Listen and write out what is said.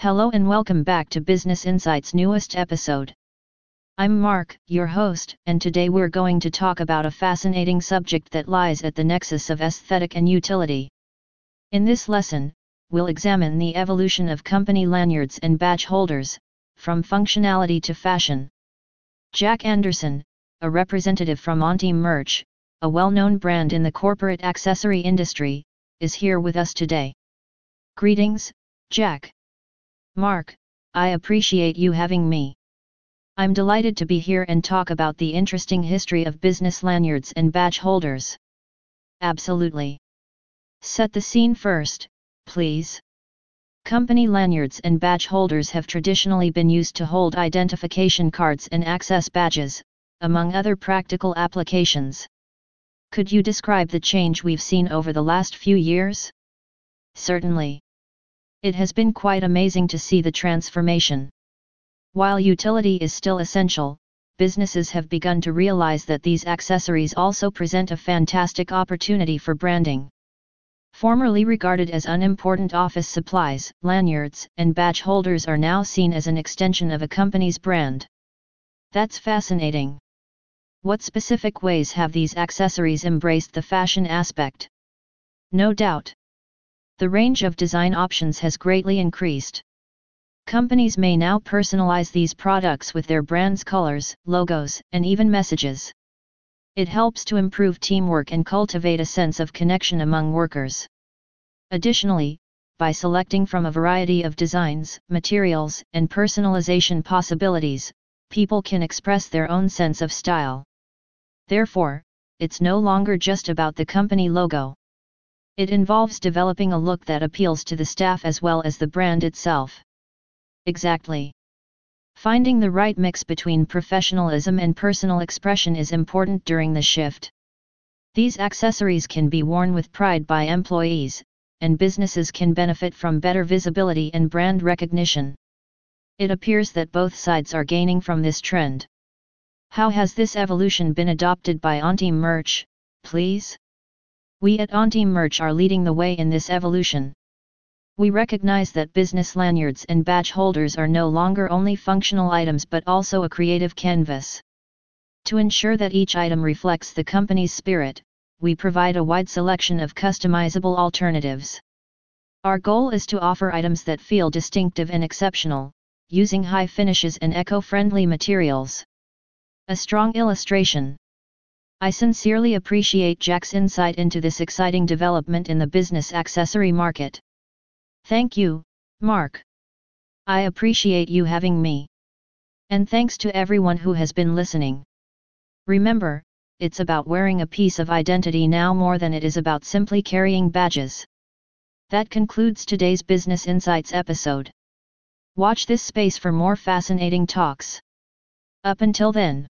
Hello and welcome back to Business Insights newest episode. I'm Mark, your host, and today we're going to talk about a fascinating subject that lies at the nexus of aesthetic and utility. In this lesson, we'll examine the evolution of company lanyards and badge holders, from functionality to fashion. Jack Anderson, a representative from Ontime Merch, a well-known brand in the corporate accessory industry, is here with us today. Greetings, Jack. Mark, I appreciate you having me. I'm delighted to be here and talk about the interesting history of business lanyards and badge holders. Absolutely. Set the scene first, please. Company lanyards and badge holders have traditionally been used to hold identification cards and access badges, among other practical applications. Could you describe the change we've seen over the last few years? Certainly. It has been quite amazing to see the transformation. While utility is still essential, businesses have begun to realize that these accessories also present a fantastic opportunity for branding. Formerly regarded as unimportant office supplies, lanyards and badge holders are now seen as an extension of a company's brand. That's fascinating. What specific ways have these accessories embraced the fashion aspect? No doubt. The range of design options has greatly increased. Companies may now personalize these products with their brand's colors, logos, and even messages. It helps to improve teamwork and cultivate a sense of connection among workers. Additionally, by selecting from a variety of designs, materials, and personalization possibilities, people can express their own sense of style. Therefore, it's no longer just about the company logo. It involves developing a look that appeals to the staff as well as the brand itself. Exactly. Finding the right mix between professionalism and personal expression is important during the shift. These accessories can be worn with pride by employees, and businesses can benefit from better visibility and brand recognition. It appears that both sides are gaining from this trend. How has this evolution been adopted by Ontime Merch, please? We at Ontime Merch are leading the way in this evolution. We recognize that business lanyards and badge holders are no longer only functional items but also a creative canvas. To ensure that each item reflects the company's spirit, we provide a wide selection of customizable alternatives. Our goal is to offer items that feel distinctive and exceptional, using high finishes and eco-friendly materials. A strong illustration. I sincerely appreciate Jack's insight into this exciting development in the business accessory market. Thank you, Mark. I appreciate you having me. And thanks to everyone who has been listening. Remember, it's about wearing a piece of identity now more than it is about simply carrying badges. That concludes today's Business Insights episode. Watch this space for more fascinating talks. Up until then.